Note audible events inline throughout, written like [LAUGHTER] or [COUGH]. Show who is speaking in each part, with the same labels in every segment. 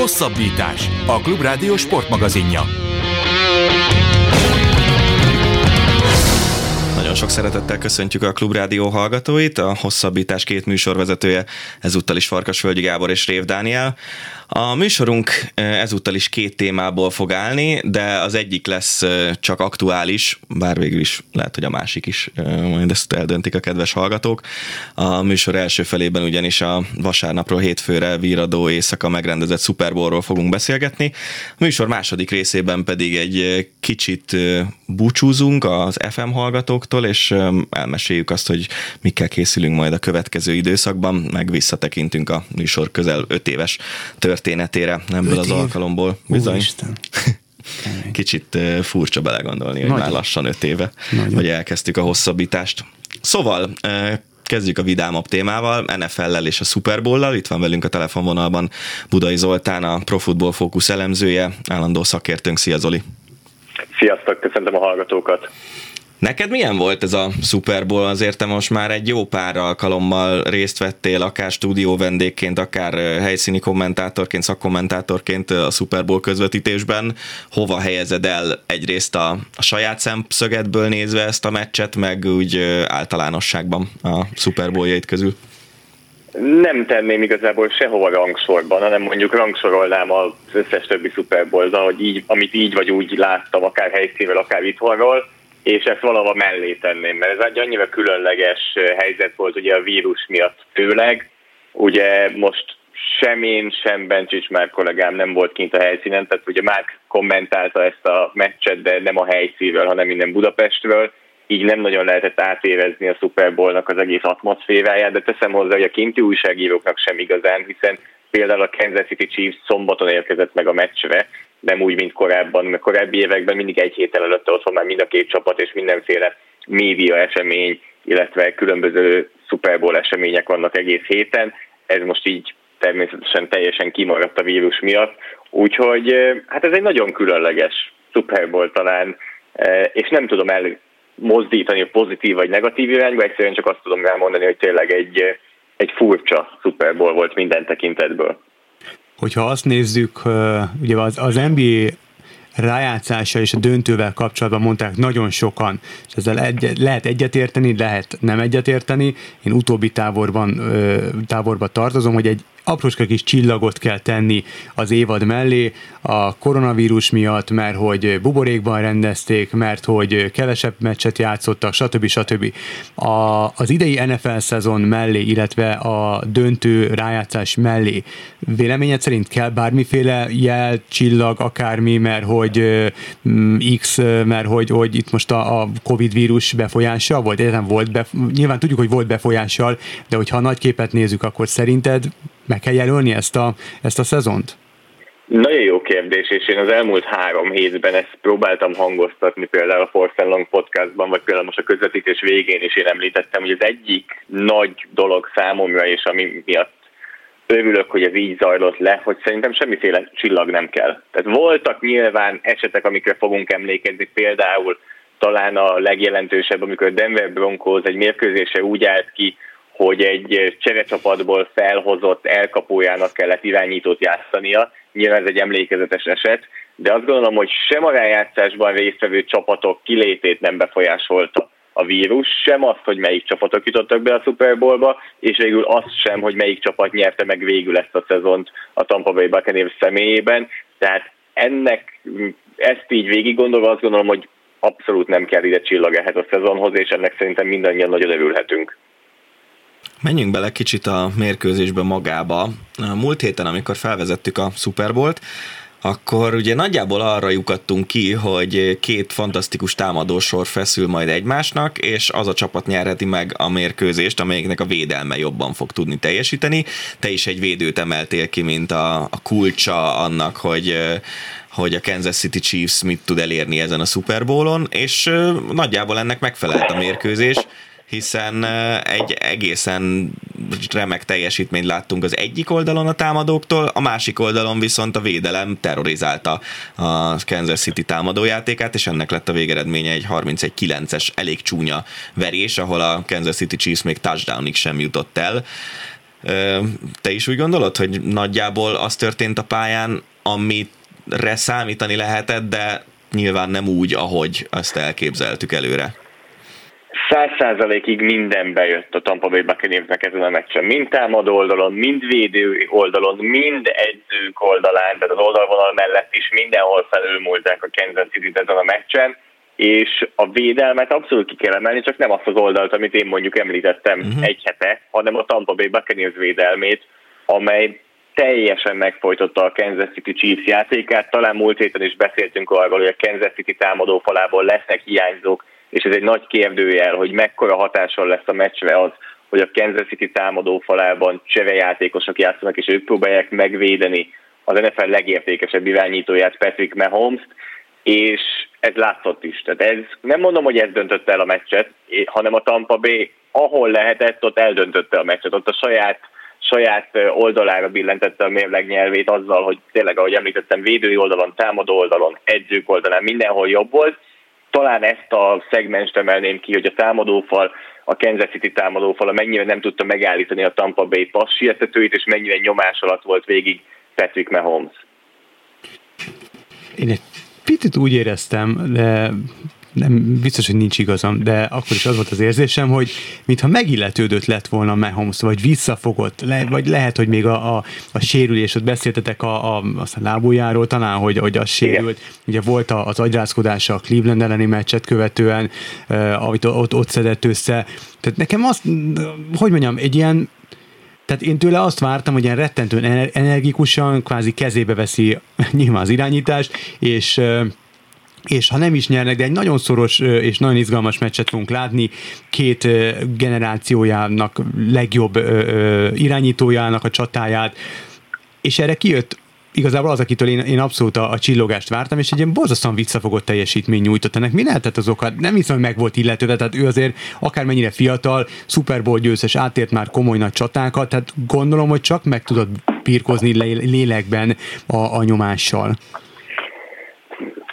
Speaker 1: Hosszabbítás. A Klubrádió sportmagazinja.
Speaker 2: Nagyon sok szeretettel köszöntjük a Klubrádió hallgatóit, a Hosszabbítás két műsorvezetője, ezúttal is Farkas Völgyi Gábor és Rév Dániel. A műsorunk ezúttal is két témából fog állni, de az egyik lesz csak aktuális, bár végül is lehet, hogy a másik is, majd ezt eldöntik a kedves hallgatók. A műsor első felében ugyanis a vasárnapról hétfőre víradó éjszaka megrendezett Super Bowlról fogunk beszélgetni. A műsor második részében pedig egy kicsit búcsúzunk az FM hallgatóktól, és elmeséljük azt, hogy mikkel készülünk majd a következő időszakban, meg visszatekintünk a műsor közel öt éves történetére történetére ebből az év. alkalomból.
Speaker 3: Bizony. Úristen. [LAUGHS]
Speaker 2: Kicsit furcsa belegondolni, hogy Nagyon. már lassan öt éve, Nagyon. hogy elkezdtük a hosszabbítást. Szóval kezdjük a vidámabb témával, NFL-lel és a Super Bowl-lal. Itt van velünk a telefonvonalban Budai Zoltán, a Pro Football Focus elemzője, állandó szakértőnk. Szia Zoli!
Speaker 4: Sziasztok, köszöntöm a hallgatókat!
Speaker 2: Neked milyen volt ez a Super Bowl? Azért te most már egy jó pár alkalommal részt vettél, akár stúdió vendégként, akár helyszíni kommentátorként, szakkommentátorként a Super Bowl közvetítésben. Hova helyezed el egyrészt a, a saját szemszögedből nézve ezt a meccset, meg úgy általánosságban a Super Bowl közül?
Speaker 4: Nem tenném igazából sehova rangsorban, hanem mondjuk rangsorolnám az összes többi Super Bowl-t, hogy így, amit így vagy úgy láttam, akár helyszínről, akár itthonról és ezt valahol mellé tenném, mert ez egy annyira különleges helyzet volt ugye a vírus miatt főleg. Ugye most sem én, sem Bencsics már kollégám nem volt kint a helyszínen, tehát ugye már kommentálta ezt a meccset, de nem a helyszínről, hanem minden Budapestről, így nem nagyon lehetett átérezni a Super Bowl-nak az egész atmoszféráját, de teszem hozzá, hogy a kinti újságíróknak sem igazán, hiszen például a Kansas City Chiefs szombaton érkezett meg a meccsre, nem úgy, mint korábban, mert korábbi években mindig egy héttel előtte ott van már mind a két csapat, és mindenféle média esemény, illetve különböző Super Bowl események vannak egész héten. Ez most így természetesen teljesen kimaradt a vírus miatt. Úgyhogy hát ez egy nagyon különleges Super Bowl talán, és nem tudom elmozdítani pozitív vagy negatív irányba, egyszerűen csak azt tudom elmondani, hogy tényleg egy, egy furcsa Super Bowl volt minden tekintetből
Speaker 3: hogyha azt nézzük, ugye az, az NBA rájátszással és a döntővel kapcsolatban mondták nagyon sokan, és ezzel egy, lehet egyetérteni, lehet nem egyetérteni. Én utóbbi táborban, táborba tartozom, hogy egy aprócska kis csillagot kell tenni az évad mellé a koronavírus miatt, mert hogy buborékban rendezték, mert hogy kevesebb meccset játszottak, stb. stb. A, az idei NFL szezon mellé, illetve a döntő rájátszás mellé véleményed szerint kell bármiféle jel, csillag, akármi, mert hogy mm, X, mert hogy, hogy itt most a, a Covid vírus befolyással volt, egyetem volt, bef- nyilván tudjuk, hogy volt befolyással, de hogyha a nagy képet nézzük, akkor szerinted meg kell jelölni ezt a, ezt a szezont?
Speaker 4: Nagyon jó kérdés, és én az elmúlt három hétben ezt próbáltam hangoztatni például a Force Long podcastban, vagy például most a közvetítés végén is én említettem, hogy az egyik nagy dolog számomra, és ami miatt örülök, hogy ez így zajlott le, hogy szerintem semmiféle csillag nem kell. Tehát voltak nyilván esetek, amikre fogunk emlékezni, például talán a legjelentősebb, amikor Denver Broncos egy mérkőzése úgy állt ki, hogy egy cserecsapatból felhozott elkapójának kellett irányítót játszania. Nyilván ez egy emlékezetes eset, de azt gondolom, hogy sem a rájátszásban résztvevő csapatok kilétét nem befolyásolta a vírus, sem azt, hogy melyik csapatok jutottak be a Super Bowlba, és végül azt sem, hogy melyik csapat nyerte meg végül ezt a szezont a Tampa Bay Buccaneers személyében. Tehát ennek, ezt így végig gondolva azt gondolom, hogy abszolút nem kell ide csillag ehhez a szezonhoz, és ennek szerintem mindannyian nagyon örülhetünk.
Speaker 2: Menjünk bele kicsit a mérkőzésbe magába. Múlt héten, amikor felvezettük a Super Bowl-t, akkor ugye nagyjából arra lyukadtunk ki, hogy két fantasztikus támadósor feszül majd egymásnak, és az a csapat nyerheti meg a mérkőzést, amelyiknek a védelme jobban fog tudni teljesíteni. Te is egy védőt emeltél ki, mint a, a kulcsa annak, hogy hogy a Kansas City Chiefs mit tud elérni ezen a Super Bowl-on, és nagyjából ennek megfelelt a mérkőzés hiszen egy egészen remek teljesítményt láttunk az egyik oldalon a támadóktól, a másik oldalon viszont a védelem terrorizálta a Kansas City támadójátékát, és ennek lett a végeredménye egy 31-9-es elég csúnya verés, ahol a Kansas City Chiefs még touchdownig sem jutott el. Te is úgy gondolod, hogy nagyjából az történt a pályán, amire számítani lehetett, de nyilván nem úgy, ahogy azt elképzeltük előre?
Speaker 4: Száz százalékig minden bejött a Tampa Bay Buccaneersnek ezen a meccsen. Mind támadó oldalon, mind védő oldalon, mind edzők oldalán, tehát az oldalvonal mellett is mindenhol felülmúlták a Kansas city ezen a meccsen, és a védelmet abszolút ki kell emelni, csak nem azt az oldalt, amit én mondjuk említettem uh-huh. egy hete, hanem a Tampa Bay Buccaneers védelmét, amely teljesen megfojtotta a Kansas City Chiefs játékát. Talán múlt héten is beszéltünk arról, hogy a Kansas City támadó falából lesznek hiányzók, és ez egy nagy kérdőjel, hogy mekkora hatással lesz a meccsre az, hogy a Kansas City támadó falában cserejátékosok játszanak, és ők próbálják megvédeni az NFL legértékesebb irányítóját, Patrick mahomes és ez látszott is. Tehát ez, nem mondom, hogy ez döntötte el a meccset, hanem a Tampa Bay, ahol lehetett, ott eldöntötte a meccset, ott a saját saját oldalára billentette a mérleg nyelvét azzal, hogy tényleg, ahogy említettem, védői oldalon, támadó oldalon, edzők oldalán mindenhol jobb volt, talán ezt a szegmens emelném ki, hogy a támadófal, a Kansas City támadófal mennyire nem tudta megállítani a Tampa Bay passietetőit, és mennyire nyomás alatt volt végig Patrick Mahomes.
Speaker 3: Én egy picit úgy éreztem, de nem biztos, hogy nincs igazam, de akkor is az volt az érzésem, hogy mintha megilletődött lett volna Mahomes, vagy visszafogott, le, vagy lehet, hogy még a, a, a sérülés, ott beszéltetek a, a, azt a lábújáról, talán, hogy, hogy az sérült. Igen. Ugye volt az agyrázkodása a Cleveland elleni meccset követően, eh, amit ott, ott szedett össze. Tehát nekem azt, hogy mondjam, egy ilyen tehát én tőle azt vártam, hogy ilyen rettentően energikusan kvázi kezébe veszi [LAUGHS] nyilván az irányítást, és és ha nem is nyernek, de egy nagyon szoros és nagyon izgalmas meccset fogunk látni, két generációjának legjobb irányítójának a csatáját, és erre kijött igazából az, akitől én, én abszolút a, a csillogást vártam, és egy ilyen borzasztóan visszafogott teljesítmény nyújtott. Ennek mi lehetett az oka? Nem hiszem, hogy meg volt illetve, tehát ő azért akármennyire fiatal, Super Bowl győztes, átért már komoly nagy csatákat, tehát gondolom, hogy csak meg tudod pirkozni lélekben a, a nyomással.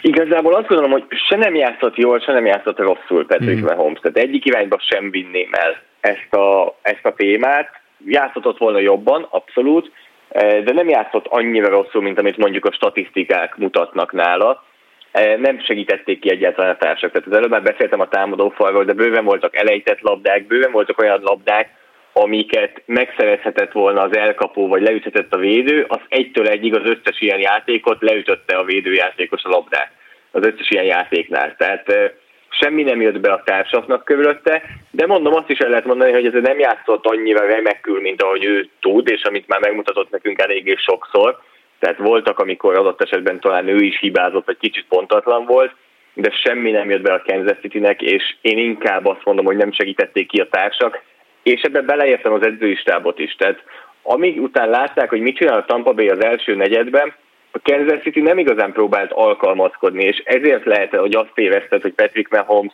Speaker 4: Igazából azt gondolom, hogy se nem játszott jól, se nem játszott rosszul Patrick mm. Mahomes. Tehát egyik irányba sem vinném el ezt a, ezt a témát. Játszhatott volna jobban, abszolút, eh, de nem játszott annyira rosszul, mint amit mondjuk a statisztikák mutatnak nála. Eh, nem segítették ki egyáltalán a társak. Tehát az előbb már beszéltem a támadófalról, de bőven voltak elejtett labdák, bőven voltak olyan labdák, amiket megszerezhetett volna az elkapó, vagy leüthetett a védő, az egytől egyig az összes ilyen játékot leütötte a védőjátékos a labdát az összes ilyen játéknál. Tehát semmi nem jött be a társaknak körülötte, de mondom, azt is el lehet mondani, hogy ez nem játszott annyira remekül, mint ahogy ő tud, és amit már megmutatott nekünk eléggé sokszor. Tehát voltak, amikor adott esetben talán ő is hibázott, vagy kicsit pontatlan volt, de semmi nem jött be a Kansas City-nek, és én inkább azt mondom, hogy nem segítették ki a társak, és ebben beleértem az edzői stábot is. Tehát amíg után látták, hogy mit csinál a Tampa Bay az első negyedben, a Kansas City nem igazán próbált alkalmazkodni, és ezért lehet, hogy azt tévesztett, hogy Patrick Mahomes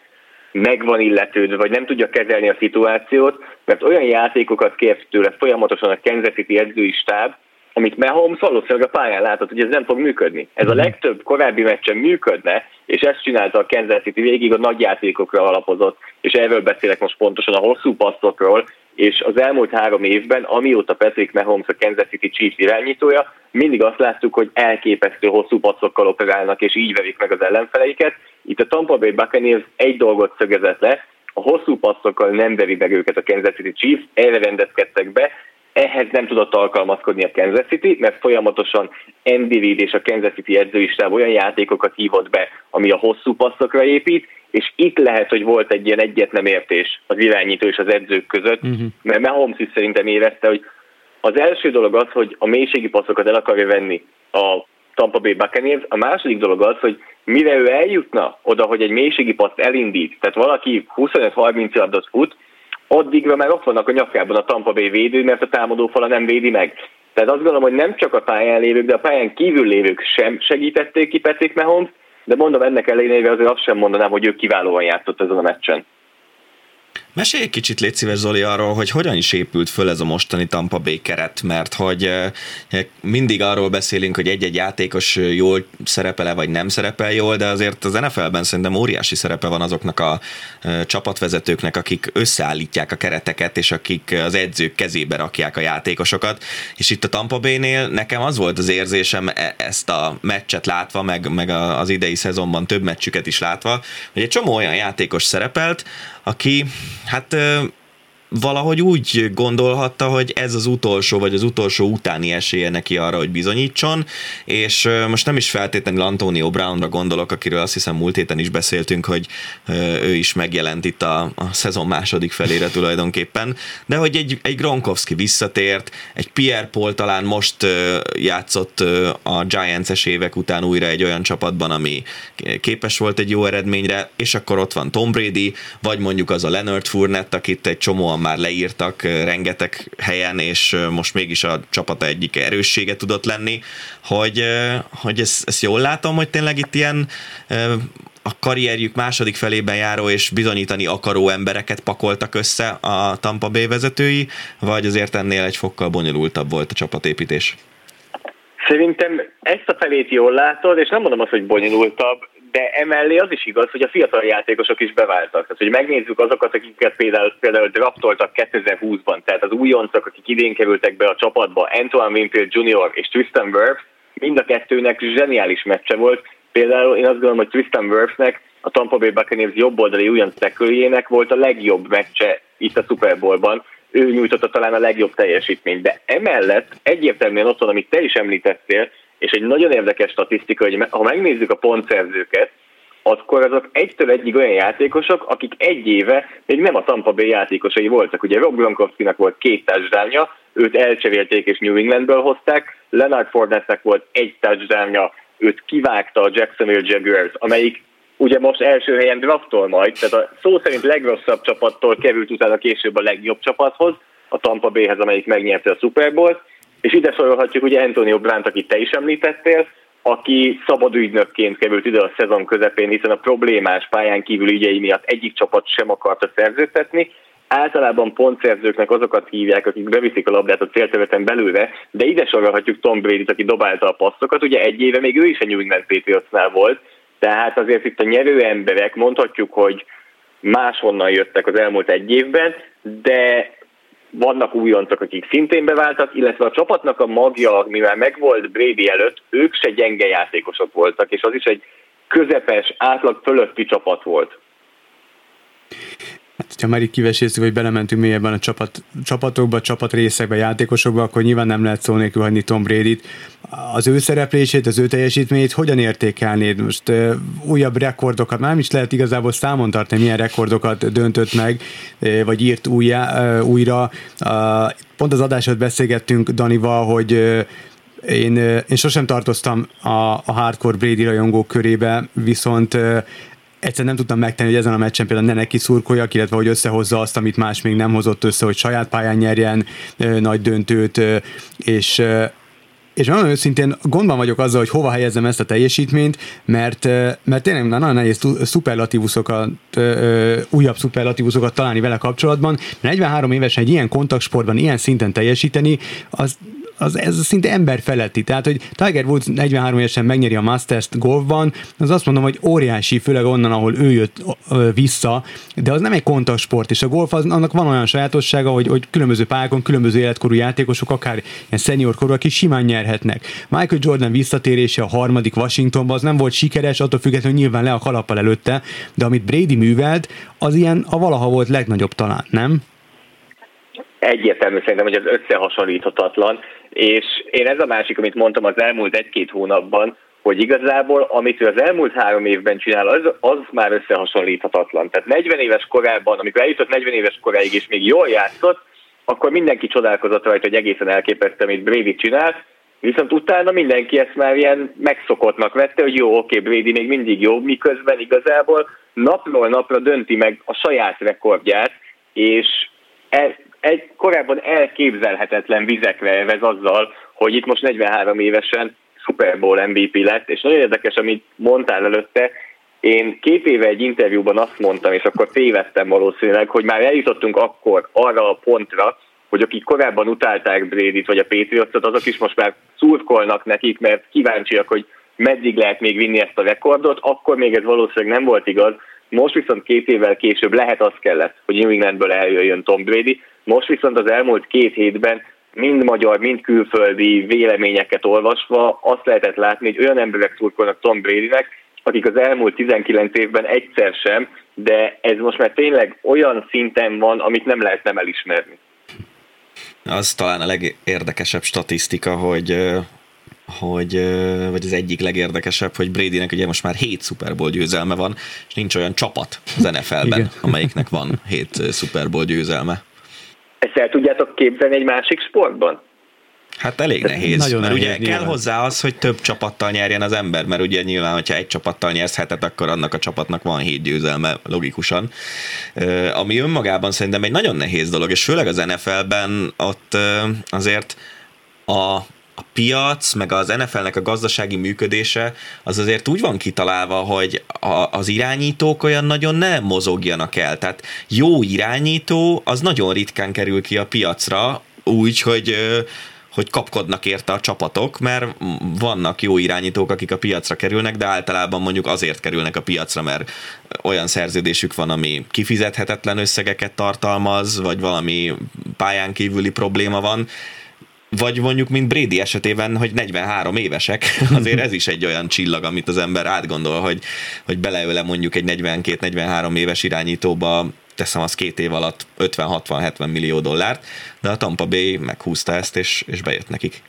Speaker 4: meg van illetődve, vagy nem tudja kezelni a szituációt, mert olyan játékokat kért tőle folyamatosan a Kansas City edzői stáb, amit Mahomes valószínűleg a pályán látott, hogy ez nem fog működni. Ez a mhm. legtöbb korábbi meccsen működne, és ezt csinálta a Kansas City végig, a nagy játékokra alapozott, és erről beszélek most pontosan a hosszú passzokról, és az elmúlt három évben, amióta Patrick Mahomes a Kansas City Chiefs irányítója, mindig azt láttuk, hogy elképesztő hosszú passzokkal operálnak, és így verik meg az ellenfeleiket. Itt a Tampa Bay Buccaneers egy dolgot szögezett le, a hosszú passzokkal nem veri meg őket a Kansas City Chiefs, erre rendezkedtek be, ehhez nem tudott alkalmazkodni a Kansas City, mert folyamatosan Andy Reid és a Kansas City edzőistáb olyan játékokat hívott be, ami a hosszú passzokra épít, és itt lehet, hogy volt egy ilyen egyet nem értés az irányító és az edzők között, uh-huh. mert Mahomes is szerintem érezte, hogy az első dolog az, hogy a mélységi passzokat el akarja venni a Tampa Bay Buccaneers, a második dolog az, hogy mire ő eljutna oda, hogy egy mélységi paszt elindít, tehát valaki 25-30 yardot fut, addigra már ott vannak a nyakában a Tampa Bay védő, mert a támadó fala nem védi meg. Tehát azt gondolom, hogy nem csak a pályán lévők, de a pályán kívül lévők sem segítették ki Patrick Mahomes, de mondom ennek ellenére azért azt sem mondanám, hogy ő kiválóan játszott ezen a meccsen.
Speaker 2: Mesélj egy kicsit, légy szíves Zoli, arról, hogy hogyan is épült föl ez a mostani Tampa Bay keret, mert hogy eh, mindig arról beszélünk, hogy egy-egy játékos jól szerepele, vagy nem szerepel jól, de azért az NFL-ben szerintem óriási szerepe van azoknak a eh, csapatvezetőknek, akik összeállítják a kereteket, és akik az edzők kezébe rakják a játékosokat. És itt a Tampa Bay-nél nekem az volt az érzésem e- ezt a meccset látva, meg, meg az idei szezonban több meccsüket is látva, hogy egy csomó olyan játékos szerepelt, aki hát valahogy úgy gondolhatta, hogy ez az utolsó, vagy az utolsó utáni esélye neki arra, hogy bizonyítson, és most nem is feltétlenül Antonio Brownra gondolok, akiről azt hiszem múlt héten is beszéltünk, hogy ő is megjelent itt a, a szezon második felére tulajdonképpen, de hogy egy, egy Gronkowski visszatért, egy Pierre Paul talán most játszott a Giants-es évek után újra egy olyan csapatban, ami képes volt egy jó eredményre, és akkor ott van Tom Brady, vagy mondjuk az a Leonard Fournette, akit egy csomóan már leírtak rengeteg helyen, és most mégis a csapata egyik erőssége tudott lenni, hogy, hogy ezt, ezt jól látom, hogy tényleg itt ilyen a karrierjük második felében járó és bizonyítani akaró embereket pakoltak össze a Tampa Bay vezetői, vagy azért ennél egy fokkal bonyolultabb volt a csapatépítés?
Speaker 4: Szerintem ezt a felét jól látod, és nem mondom azt, hogy bonyolultabb, de emellé az is igaz, hogy a fiatal játékosok is beváltak. Tehát, hogy megnézzük azokat, akiket például, például draftoltak 2020-ban, tehát az újoncok, akik idén kerültek be a csapatba, Antoine Winfield Jr. és Tristan Wirfs, mind a kettőnek zseniális meccse volt. Például én azt gondolom, hogy Tristan Wirfsnek a Tampa Bay Buccaneers jobboldali újonc tekőjének volt a legjobb meccse itt a Super Bowlban. Ő nyújtotta talán a legjobb teljesítményt, de emellett egyértelműen ott van, amit te is említettél, és egy nagyon érdekes statisztika, hogy ha megnézzük a pontszerzőket, akkor azok egytől egyig olyan játékosok, akik egy éve még nem a Tampa Bay játékosai voltak. Ugye Rob Gronkowski-nak volt két touchdownja, őt elcserélték és New Englandből hozták, Leonard Fournette-nek volt egy touchdownja, őt kivágta a Jacksonville Jaguars, amelyik ugye most első helyen draftol majd, tehát a szó szerint legrosszabb csapattól került utána később a legjobb csapathoz, a Tampa Bayhez, amelyik megnyerte a Super Bowl-t, és ide sorolhatjuk ugye Antonio Brandt, akit te is említettél, aki szabad ügynökként került ide a szezon közepén, hiszen a problémás pályán kívül ügyei miatt egyik csapat sem akarta szerződtetni. Általában pontszerzőknek azokat hívják, akik beviszik a labdát a célterületen belőle, de ide sorolhatjuk Tom Brady-t, aki dobálta a passzokat. Ugye egy éve még ő is a New England Patriotsnál volt, tehát azért itt a nyerő emberek mondhatjuk, hogy máshonnan jöttek az elmúlt egy évben, de vannak újoncok, akik szintén beváltak, illetve a csapatnak a magja, mivel megvolt Brady előtt, ők se gyenge játékosok voltak, és az is egy közepes, átlag fölötti csapat volt.
Speaker 3: Ha már itt kivesézzük, hogy belementünk mélyebben a csapat, csapatokba, csapat részekbe, játékosokba, akkor nyilván nem lehet szó nélkül hagyni Tom Brady-t. Az ő szereplését, az ő teljesítményét hogyan értékelnéd? Most újabb rekordokat, már nem is lehet igazából számon tartani, milyen rekordokat döntött meg, vagy írt újjá, újra. Pont az adásot beszélgettünk Danival, hogy én, én sosem tartoztam a, a hardcore Brady rajongók körébe, viszont egyszer nem tudtam megtenni, hogy ezen a meccsen például ne neki szurkoljak, illetve hogy összehozza azt, amit más még nem hozott össze, hogy saját pályán nyerjen nagy döntőt, és és nagyon őszintén gondban vagyok azzal, hogy hova helyezem ezt a teljesítményt, mert, mert tényleg nagyon nehéz szuperlatívuszokat, újabb szuperlatívuszokat találni vele kapcsolatban. 43 évesen egy ilyen kontaktsportban ilyen szinten teljesíteni, az az, ez szinte ember feletti. Tehát, hogy Tiger Woods 43 évesen megnyeri a Masters-t golfban, az azt mondom, hogy óriási, főleg onnan, ahol ő jött vissza, de az nem egy kontaktsport, és a golf az, annak van olyan sajátossága, hogy, hogy különböző pályákon, különböző életkorú játékosok, akár ilyen senior korú, akik simán nyerhetnek. Michael Jordan visszatérése a harmadik Washingtonban az nem volt sikeres, attól függetlenül nyilván le a kalappal előtte, de amit Brady művelt, az ilyen a valaha volt legnagyobb talán, nem?
Speaker 4: Egyértelmű szerintem, hogy az összehasonlíthatatlan, és én ez a másik, amit mondtam az elmúlt egy-két hónapban, hogy igazából amit ő az elmúlt három évben csinál, az, az már összehasonlíthatatlan. Tehát 40 éves korában, amikor eljutott 40 éves koráig és még jól játszott, akkor mindenki csodálkozott rajta, hogy egészen elképesztő, amit Brady csinál, viszont utána mindenki ezt már ilyen megszokottnak vette, hogy jó, oké, Brady még mindig jó, miközben igazából napról napra dönti meg a saját rekordját, és e, egy korábban elképzelhetetlen vizekre evez azzal, hogy itt most 43 évesen Super Bowl MVP lett, és nagyon érdekes, amit mondtál előtte, Én két éve egy interjúban azt mondtam, és akkor tévedtem valószínűleg, hogy már eljutottunk akkor arra a pontra, hogy akik korábban utálták Brady-t vagy a Patriotsot, azok is most már szurkolnak nekik, mert kíváncsiak, hogy meddig lehet még vinni ezt a rekordot, akkor még ez valószínűleg nem volt igaz, most viszont két évvel később lehet az kellett, hogy New Englandből eljöjjön Tom Brady, most viszont az elmúlt két hétben mind magyar, mind külföldi véleményeket olvasva azt lehetett látni, hogy olyan emberek szurkolnak Tom Bradynek, akik az elmúlt 19 évben egyszer sem, de ez most már tényleg olyan szinten van, amit nem lehet nem elismerni.
Speaker 2: Az talán a legérdekesebb statisztika, hogy hogy, vagy az egyik legérdekesebb, hogy Bradynek ugye most már 7 Super Bowl győzelme van, és nincs olyan csapat az NFL-ben, amelyiknek van 7 Super Bowl győzelme.
Speaker 4: Ezt el tudjátok képzelni egy másik sportban?
Speaker 2: Hát elég nehéz, Nagyon mert nehéz, ugye nyilván. kell hozzá az, hogy több csapattal nyerjen az ember, mert ugye nyilván, hogyha egy csapattal nyersz hetet, akkor annak a csapatnak van hét győzelme, logikusan. Ami önmagában szerintem egy nagyon nehéz dolog, és főleg az NFL-ben ott azért a a piac, meg az NFL-nek a gazdasági működése, az azért úgy van kitalálva, hogy a, az irányítók olyan nagyon nem mozogjanak el. Tehát jó irányító, az nagyon ritkán kerül ki a piacra, úgy, hogy hogy kapkodnak érte a csapatok, mert vannak jó irányítók, akik a piacra kerülnek, de általában mondjuk azért kerülnek a piacra, mert olyan szerződésük van, ami kifizethetetlen összegeket tartalmaz, vagy valami pályán kívüli probléma van, vagy mondjuk, mint Brady esetében, hogy 43 évesek, [LAUGHS] azért ez is egy olyan csillag, amit az ember átgondol, hogy, hogy beleöle mondjuk egy 42-43 éves irányítóba teszem az két év alatt 50-60-70 millió dollárt, de a Tampa Bay meghúzta ezt, és, és bejött nekik.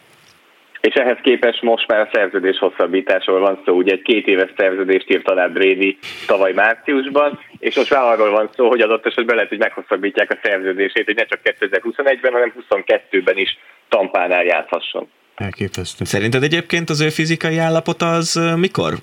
Speaker 4: És ehhez képest most már a szerződés hosszabbításról van szó. Ugye egy két éves szerződést írt alá Brady tavaly márciusban, és most már arról van szó, hogy adott esetben lehet, hogy meghosszabbítják a szerződését, hogy ne csak 2021-ben, hanem 22-ben is Tampánál játszhasson.
Speaker 3: Elképesztő.
Speaker 2: Szerinted egyébként az ő fizikai állapot az mikor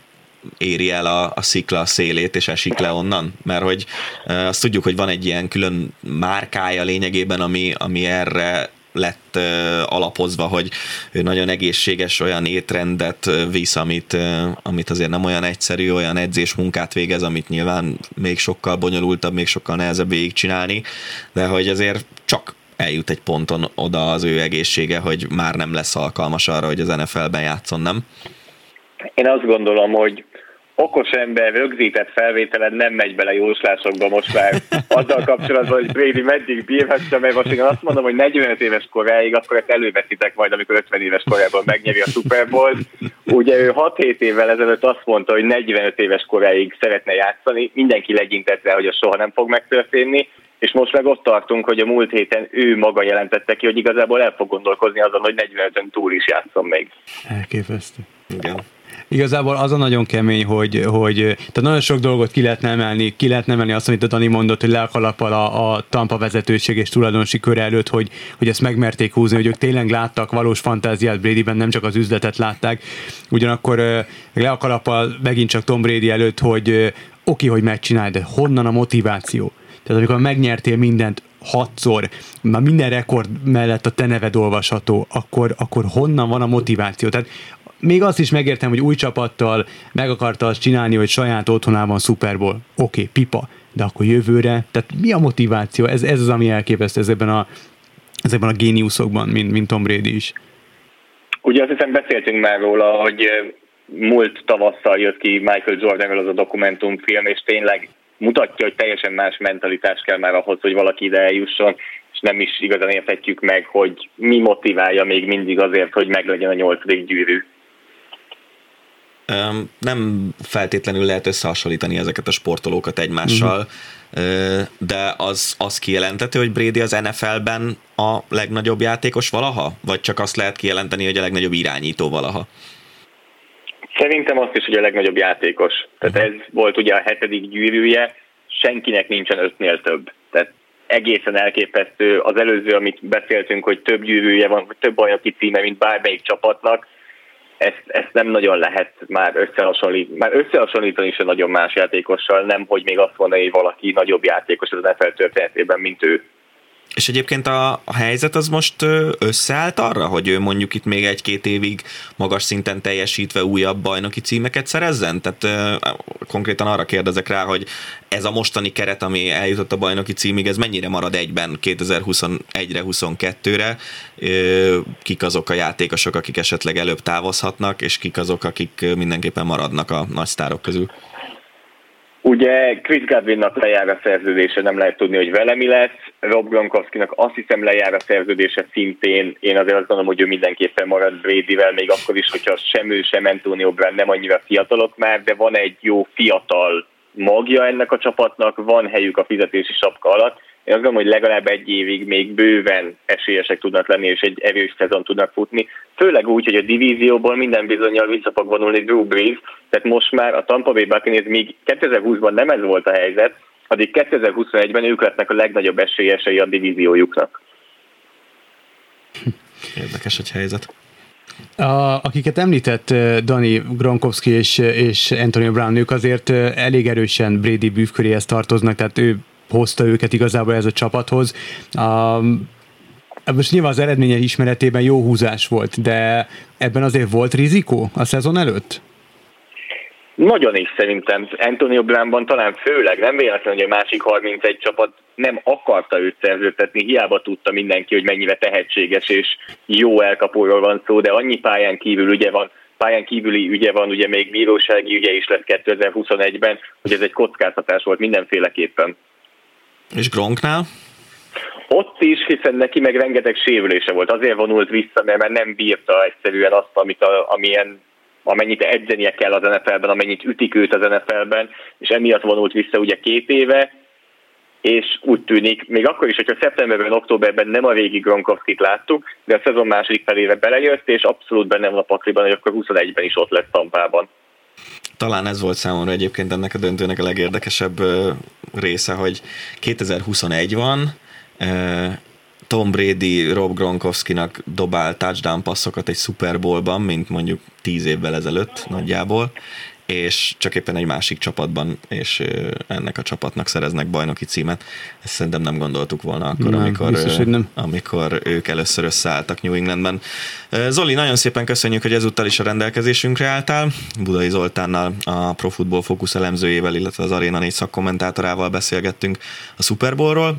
Speaker 2: éri el a, a szikla szélét, és esik le onnan? Mert hogy azt tudjuk, hogy van egy ilyen külön márkája lényegében, ami, ami erre lett alapozva, hogy ő nagyon egészséges olyan étrendet visz, amit, amit azért nem olyan egyszerű, olyan edzés munkát végez, amit nyilván még sokkal bonyolultabb, még sokkal nehezebb végigcsinálni, de hogy azért csak eljut egy ponton oda az ő egészsége, hogy már nem lesz alkalmas arra, hogy az NFL-ben játszon, nem?
Speaker 4: Én azt gondolom, hogy okos ember rögzített felvételed nem megy bele jóslásokba most már [LAUGHS] azzal kapcsolatban, hogy Brady meddig bírhatja, mert most én azt mondom, hogy 45 éves koráig, akkor ezt előveszitek majd, amikor 50 éves korában megnyeri a Super Bowl. Ugye ő 6-7 évvel ezelőtt azt mondta, hogy 45 éves koráig szeretne játszani, mindenki legyintett rá, hogy az soha nem fog megtörténni, és most meg ott tartunk, hogy a múlt héten ő maga jelentette ki, hogy igazából el fog gondolkozni azon, hogy 45-ön túl is játszom még.
Speaker 3: Elképesztő. Igen. Igazából az a nagyon kemény, hogy, hogy tehát nagyon sok dolgot ki lehetne emelni, ki lehetne emelni azt, amit a Dani mondott, hogy le a a, a Tampa vezetőség és tulajdonosi kör előtt, hogy, hogy ezt megmerték húzni, hogy ők tényleg láttak valós fantáziát Bradyben, nem csak az üzletet látták. Ugyanakkor le a kalappal megint csak Tom Brady előtt, hogy oké, okay, hogy megcsinálj, de honnan a motiváció? Tehát amikor megnyertél mindent hatszor, már minden rekord mellett a te neved olvasható, akkor, akkor honnan van a motiváció? Tehát még azt is megértem, hogy új csapattal meg akarta azt csinálni, hogy saját otthonában Super. Oké, okay, pipa, de akkor jövőre, tehát mi a motiváció? Ez, ez az, ami elképesztő ezekben a, ezekben a géniuszokban, mint, mint Tom Brady is.
Speaker 4: Ugye azt hiszem beszéltünk már róla, hogy múlt tavasszal jött ki Michael Jordanről az a dokumentumfilm, és tényleg mutatja, hogy teljesen más mentalitás kell már ahhoz, hogy valaki ide eljusson, és nem is igazán érthetjük meg, hogy mi motiválja még mindig azért, hogy meglegyen a nyolcadik gyűrű.
Speaker 2: Nem feltétlenül lehet összehasonlítani ezeket a sportolókat egymással, uh-huh. de az, az kijelenthető, hogy Brady az NFL-ben a legnagyobb játékos valaha? Vagy csak azt lehet kijelenteni, hogy a legnagyobb irányító valaha?
Speaker 4: Szerintem azt is, hogy a legnagyobb játékos. Tehát uh-huh. ez volt ugye a hetedik gyűrűje, senkinek nincsen ötnél több. Tehát egészen elképesztő. Az előző, amit beszéltünk, hogy több gyűrűje van, vagy több bajnoki címe, mint bármelyik csapatnak, ezt, ezt nem nagyon lehet már összehasonlítani. Már összehasonlítani is a nagyon más játékossal, nem hogy még azt mondani, hogy valaki nagyobb játékos az NFL történetében, mint ő.
Speaker 2: És egyébként a, a helyzet az most összeállt arra, hogy ő mondjuk itt még egy-két évig magas szinten teljesítve újabb bajnoki címeket szerezzen? Tehát konkrétan arra kérdezek rá, hogy ez a mostani keret, ami eljutott a bajnoki címig, ez mennyire marad egyben 2021-re, 22-re? Kik azok a játékosok, akik esetleg előbb távozhatnak, és kik azok, akik mindenképpen maradnak a nagy sztárok közül?
Speaker 4: Ugye Chris Godwinnak lejár a szerződése, nem lehet tudni, hogy vele mi lesz. Rob Gronkowskinak azt hiszem lejár a szerződése szintén. Én azért azt gondolom, hogy ő mindenképpen marad Bradyvel, még akkor is, hogyha sem ő, sem Antonio Brown nem annyira fiatalok már, de van egy jó fiatal magja ennek a csapatnak, van helyük a fizetési sapka alatt. Én azt gondolom, hogy legalább egy évig még bőven esélyesek tudnak lenni, és egy erős szezon tudnak futni. Főleg úgy, hogy a divízióból minden bizonyal vissza fog vonulni Drew Brees, tehát most már a Tampa Bay Buccaneers még 2020-ban nem ez volt a helyzet, addig 2021-ben ők lesznek a legnagyobb esélyesei a divíziójuknak.
Speaker 2: Érdekes egy helyzet.
Speaker 3: A, akiket említett Dani Gronkowski és, és Antonio Brown, ők azért elég erősen Brady bűvköréhez tartoznak, tehát ő hozta őket igazából ez a csapathoz. A, most nyilván az eredménye ismeretében jó húzás volt, de ebben azért volt rizikó a szezon előtt?
Speaker 4: Nagyon is szerintem Antonio Brownban talán főleg, nem véletlen, hogy a másik 31 csapat nem akarta őt szerződtetni, hiába tudta mindenki, hogy mennyire tehetséges és jó elkapóról van szó, de annyi pályán kívül ugye van, pályán kívüli ügye van, ugye még bírósági ügye is lesz 2021-ben, hogy ez egy kockáztatás volt mindenféleképpen.
Speaker 2: És Gronknál?
Speaker 4: Ott is, hiszen neki meg rengeteg sérülése volt. Azért vonult vissza, mert nem bírta egyszerűen azt, amit a, amilyen amennyit edzenie kell az NFL-ben, amennyit ütik őt az NFL-ben, és emiatt vonult vissza ugye két éve, és úgy tűnik, még akkor is, hogyha szeptemberben, októberben nem a régi Gronkowskit láttuk, de a szezon második felébe belejött, és abszolút benne van a pakliban, hogy akkor 21-ben is ott lesz Tampában.
Speaker 2: Talán ez volt számomra egyébként ennek a döntőnek a legérdekesebb része, hogy 2021 van, Tom Brady Rob Gronkowskinak dobál touchdown passzokat egy Super Bowlban, mint mondjuk tíz évvel ezelőtt nagyjából, és csak éppen egy másik csapatban, és ennek a csapatnak szereznek bajnoki címet. Ezt szerintem nem gondoltuk volna akkor, nem, amikor, biztos, nem. amikor ők először összeálltak New Englandben. Zoli, nagyon szépen köszönjük, hogy ezúttal is a rendelkezésünkre álltál. Budai Zoltánnal, a Pro Football Focus elemzőjével, illetve az Arena 4 szakkommentátorával beszélgettünk a Super Bowlról.